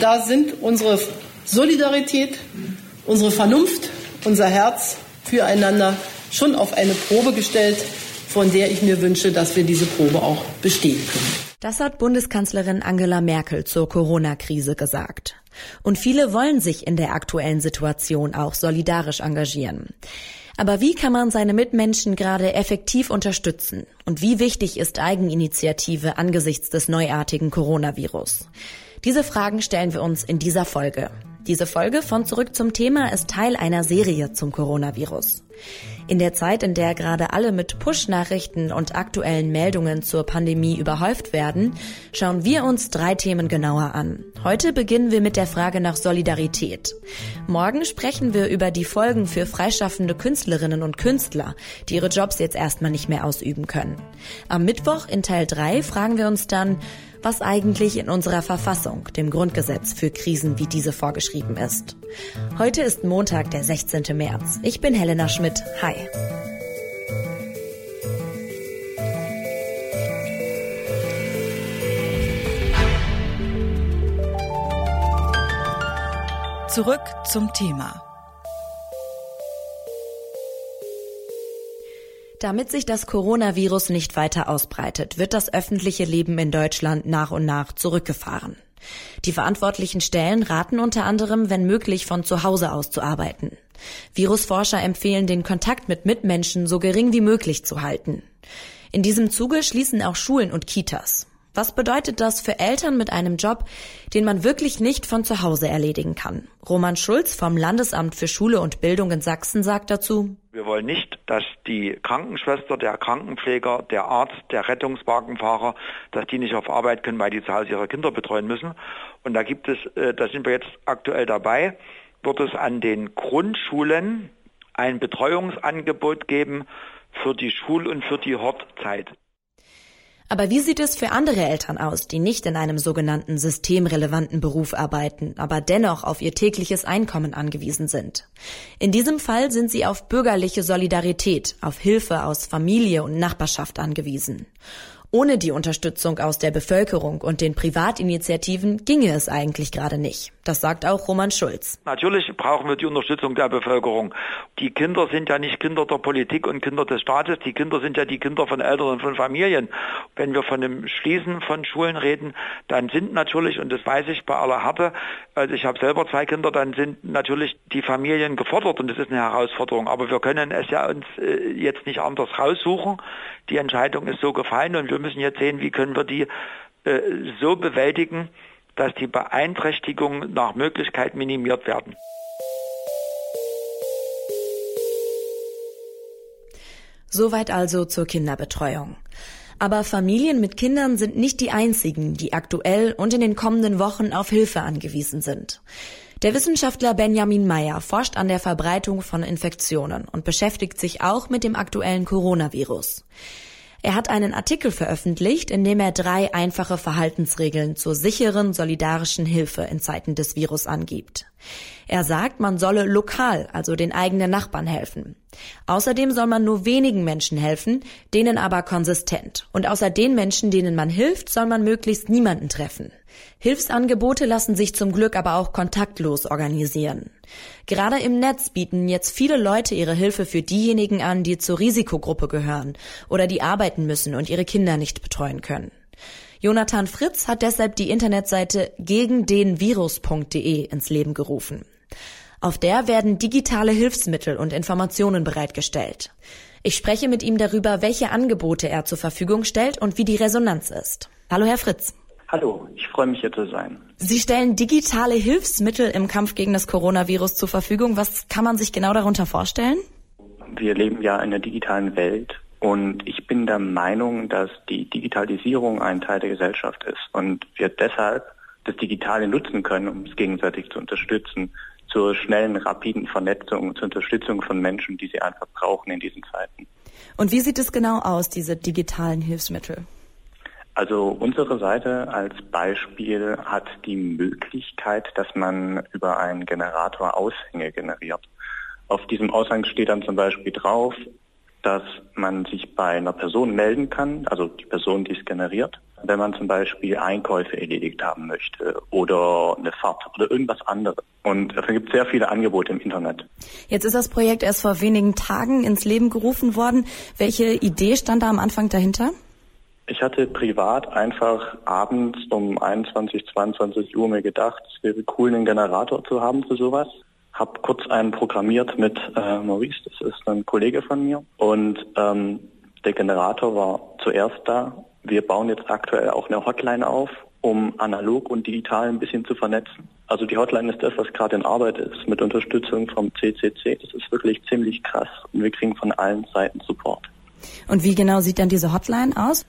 da sind unsere Solidarität, unsere Vernunft, unser Herz füreinander schon auf eine Probe gestellt, von der ich mir wünsche, dass wir diese Probe auch bestehen können. Das hat Bundeskanzlerin Angela Merkel zur Corona-Krise gesagt. Und viele wollen sich in der aktuellen Situation auch solidarisch engagieren. Aber wie kann man seine Mitmenschen gerade effektiv unterstützen? Und wie wichtig ist Eigeninitiative angesichts des neuartigen Coronavirus? Diese Fragen stellen wir uns in dieser Folge. Diese Folge von Zurück zum Thema ist Teil einer Serie zum Coronavirus. In der Zeit, in der gerade alle mit Push-Nachrichten und aktuellen Meldungen zur Pandemie überhäuft werden, schauen wir uns drei Themen genauer an. Heute beginnen wir mit der Frage nach Solidarität. Morgen sprechen wir über die Folgen für freischaffende Künstlerinnen und Künstler, die ihre Jobs jetzt erstmal nicht mehr ausüben können. Am Mittwoch in Teil 3 fragen wir uns dann, was eigentlich in unserer Verfassung, dem Grundgesetz für Krisen wie diese vorgeschrieben ist. Heute ist Montag, der 16. März. Ich bin Helena Schmidt. Hi. Zurück zum Thema. Damit sich das Coronavirus nicht weiter ausbreitet, wird das öffentliche Leben in Deutschland nach und nach zurückgefahren. Die verantwortlichen Stellen raten unter anderem, wenn möglich, von zu Hause aus zu arbeiten. Virusforscher empfehlen, den Kontakt mit Mitmenschen so gering wie möglich zu halten. In diesem Zuge schließen auch Schulen und Kitas. Was bedeutet das für Eltern mit einem Job, den man wirklich nicht von zu Hause erledigen kann? Roman Schulz vom Landesamt für Schule und Bildung in Sachsen sagt dazu, wir wollen nicht, dass die Krankenschwester, der Krankenpfleger, der Arzt, der Rettungswagenfahrer, dass die nicht auf Arbeit können, weil die zu Hause ihre Kinder betreuen müssen. Und da gibt es, äh, da sind wir jetzt aktuell dabei, wird es an den Grundschulen ein Betreuungsangebot geben für die Schul- und für die Hortzeit. Aber wie sieht es für andere Eltern aus, die nicht in einem sogenannten systemrelevanten Beruf arbeiten, aber dennoch auf ihr tägliches Einkommen angewiesen sind? In diesem Fall sind sie auf bürgerliche Solidarität, auf Hilfe aus Familie und Nachbarschaft angewiesen. Ohne die Unterstützung aus der Bevölkerung und den Privatinitiativen ginge es eigentlich gerade nicht. Das sagt auch Roman Schulz. Natürlich brauchen wir die Unterstützung der Bevölkerung. Die Kinder sind ja nicht Kinder der Politik und Kinder des Staates, die Kinder sind ja die Kinder von Eltern und von Familien. Wenn wir von dem Schließen von Schulen reden, dann sind natürlich, und das weiß ich bei aller Härte, also ich habe selber zwei Kinder, dann sind natürlich die Familien gefordert und das ist eine Herausforderung. Aber wir können es ja uns äh, jetzt nicht anders raussuchen. Die Entscheidung ist so gefallen und wir wir müssen jetzt sehen, wie können wir die äh, so bewältigen, dass die Beeinträchtigungen nach Möglichkeit minimiert werden. Soweit also zur Kinderbetreuung. Aber Familien mit Kindern sind nicht die einzigen, die aktuell und in den kommenden Wochen auf Hilfe angewiesen sind. Der Wissenschaftler Benjamin Meyer forscht an der Verbreitung von Infektionen und beschäftigt sich auch mit dem aktuellen Coronavirus. Er hat einen Artikel veröffentlicht, in dem er drei einfache Verhaltensregeln zur sicheren solidarischen Hilfe in Zeiten des Virus angibt. Er sagt, man solle lokal, also den eigenen Nachbarn helfen. Außerdem soll man nur wenigen Menschen helfen, denen aber konsistent. Und außer den Menschen, denen man hilft, soll man möglichst niemanden treffen. Hilfsangebote lassen sich zum Glück aber auch kontaktlos organisieren. Gerade im Netz bieten jetzt viele Leute ihre Hilfe für diejenigen an, die zur Risikogruppe gehören oder die arbeiten müssen und ihre Kinder nicht betreuen können. Jonathan Fritz hat deshalb die Internetseite gegendenvirus.de ins Leben gerufen. Auf der werden digitale Hilfsmittel und Informationen bereitgestellt. Ich spreche mit ihm darüber, welche Angebote er zur Verfügung stellt und wie die Resonanz ist. Hallo, Herr Fritz. Hallo, ich freue mich hier zu sein. Sie stellen digitale Hilfsmittel im Kampf gegen das Coronavirus zur Verfügung. Was kann man sich genau darunter vorstellen? Wir leben ja in einer digitalen Welt und ich bin der Meinung, dass die Digitalisierung ein Teil der Gesellschaft ist und wir deshalb das Digitale nutzen können, um es gegenseitig zu unterstützen, zur schnellen, rapiden Vernetzung, zur Unterstützung von Menschen, die sie einfach brauchen in diesen Zeiten. Und wie sieht es genau aus, diese digitalen Hilfsmittel? Also unsere Seite als Beispiel hat die Möglichkeit, dass man über einen Generator Aushänge generiert. Auf diesem Aushang steht dann zum Beispiel drauf, dass man sich bei einer Person melden kann, also die Person, die es generiert, wenn man zum Beispiel Einkäufe erledigt haben möchte oder eine Fahrt oder irgendwas anderes. Und dafür gibt es sehr viele Angebote im Internet. Jetzt ist das Projekt erst vor wenigen Tagen ins Leben gerufen worden. Welche Idee stand da am Anfang dahinter? Ich hatte privat einfach abends um 21, 22 Uhr mir gedacht, es wäre cool, einen Generator zu haben für sowas. Hab kurz einen programmiert mit äh, Maurice, das ist ein Kollege von mir. Und ähm, der Generator war zuerst da. Wir bauen jetzt aktuell auch eine Hotline auf, um analog und digital ein bisschen zu vernetzen. Also die Hotline ist das, was gerade in Arbeit ist, mit Unterstützung vom CCC. Das ist wirklich ziemlich krass und wir kriegen von allen Seiten Support. Und wie genau sieht dann diese Hotline aus?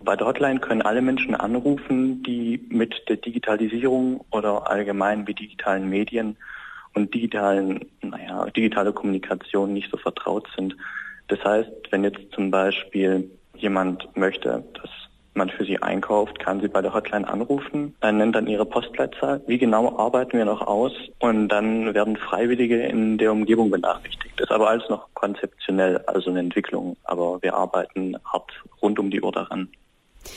Bei der Hotline können alle Menschen anrufen, die mit der Digitalisierung oder allgemein mit digitalen Medien und digitalen, naja, digitale Kommunikation nicht so vertraut sind. Das heißt, wenn jetzt zum Beispiel jemand möchte, dass man für sie einkauft, kann sie bei der Hotline anrufen, dann nennt dann ihre Postleitzahl. Wie genau arbeiten wir noch aus? Und dann werden Freiwillige in der Umgebung benachrichtigt. Das ist aber alles noch konzeptionell, also eine Entwicklung. Aber wir arbeiten hart rund um die Uhr daran.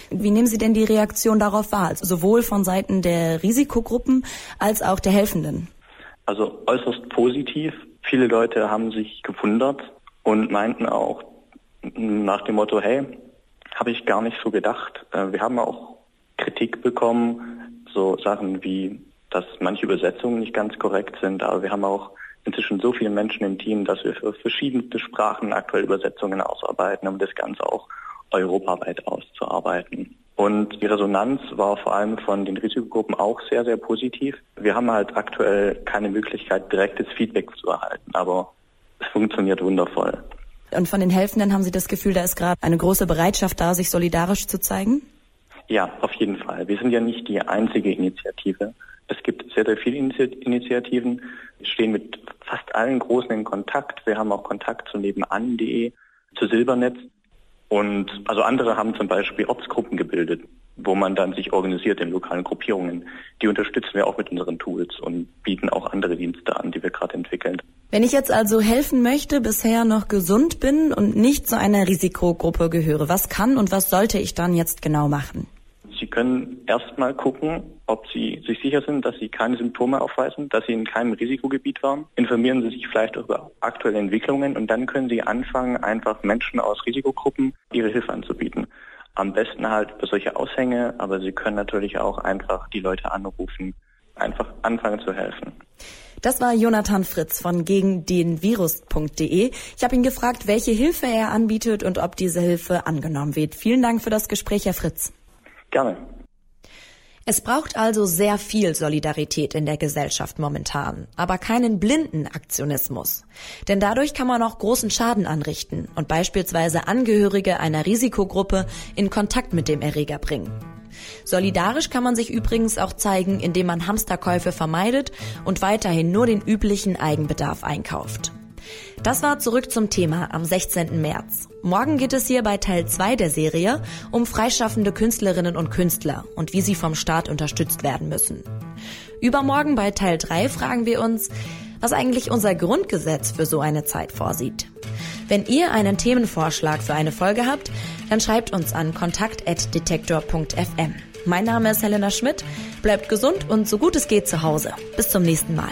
Wie nehmen Sie denn die Reaktion darauf wahr? Also sowohl von Seiten der Risikogruppen als auch der Helfenden? Also äußerst positiv. Viele Leute haben sich gewundert und meinten auch nach dem Motto, hey, habe ich gar nicht so gedacht. Äh, wir haben auch Kritik bekommen, so Sachen wie, dass manche Übersetzungen nicht ganz korrekt sind, aber wir haben auch inzwischen so viele Menschen im Team, dass wir für verschiedenste Sprachen aktuell Übersetzungen ausarbeiten, um das Ganze auch europaweit auszuarbeiten. Und die Resonanz war vor allem von den Risikogruppen auch sehr, sehr positiv. Wir haben halt aktuell keine Möglichkeit, direktes Feedback zu erhalten, aber es funktioniert wundervoll. Und von den Helfenden haben Sie das Gefühl, da ist gerade eine große Bereitschaft da, sich solidarisch zu zeigen? Ja, auf jeden Fall. Wir sind ja nicht die einzige Initiative. Es gibt sehr, sehr viele Initiativen. Wir stehen mit fast allen Großen in Kontakt. Wir haben auch Kontakt zu nebenan.de, zu Silbernetz. Und also andere haben zum Beispiel Ortsgruppen gebildet, wo man dann sich organisiert in lokalen Gruppierungen. Die unterstützen wir auch mit unseren Tools und bieten auch andere Dienste an, die wir gerade entwickeln. Wenn ich jetzt also helfen möchte, bisher noch gesund bin und nicht zu einer Risikogruppe gehöre, was kann und was sollte ich dann jetzt genau machen? Sie können erstmal gucken, ob Sie sich sicher sind, dass Sie keine Symptome aufweisen, dass Sie in keinem Risikogebiet waren. Informieren Sie sich vielleicht über aktuelle Entwicklungen und dann können Sie anfangen, einfach Menschen aus Risikogruppen ihre Hilfe anzubieten. Am besten halt über solche Aushänge, aber Sie können natürlich auch einfach die Leute anrufen, einfach anfangen zu helfen. Das war Jonathan Fritz von gegen den Virus.de. Ich habe ihn gefragt, welche Hilfe er anbietet und ob diese Hilfe angenommen wird. Vielen Dank für das Gespräch, Herr Fritz. Gerne. Es braucht also sehr viel Solidarität in der Gesellschaft momentan, aber keinen blinden Aktionismus. Denn dadurch kann man auch großen Schaden anrichten und beispielsweise Angehörige einer Risikogruppe in Kontakt mit dem Erreger bringen. Solidarisch kann man sich übrigens auch zeigen, indem man Hamsterkäufe vermeidet und weiterhin nur den üblichen Eigenbedarf einkauft. Das war zurück zum Thema am 16. März. Morgen geht es hier bei Teil 2 der Serie um freischaffende Künstlerinnen und Künstler und wie sie vom Staat unterstützt werden müssen. Übermorgen bei Teil 3 fragen wir uns, was eigentlich unser Grundgesetz für so eine Zeit vorsieht. Wenn ihr einen Themenvorschlag für eine Folge habt, dann schreibt uns an kontakt.detektor.fm. Mein Name ist Helena Schmidt. Bleibt gesund und so gut es geht zu Hause. Bis zum nächsten Mal.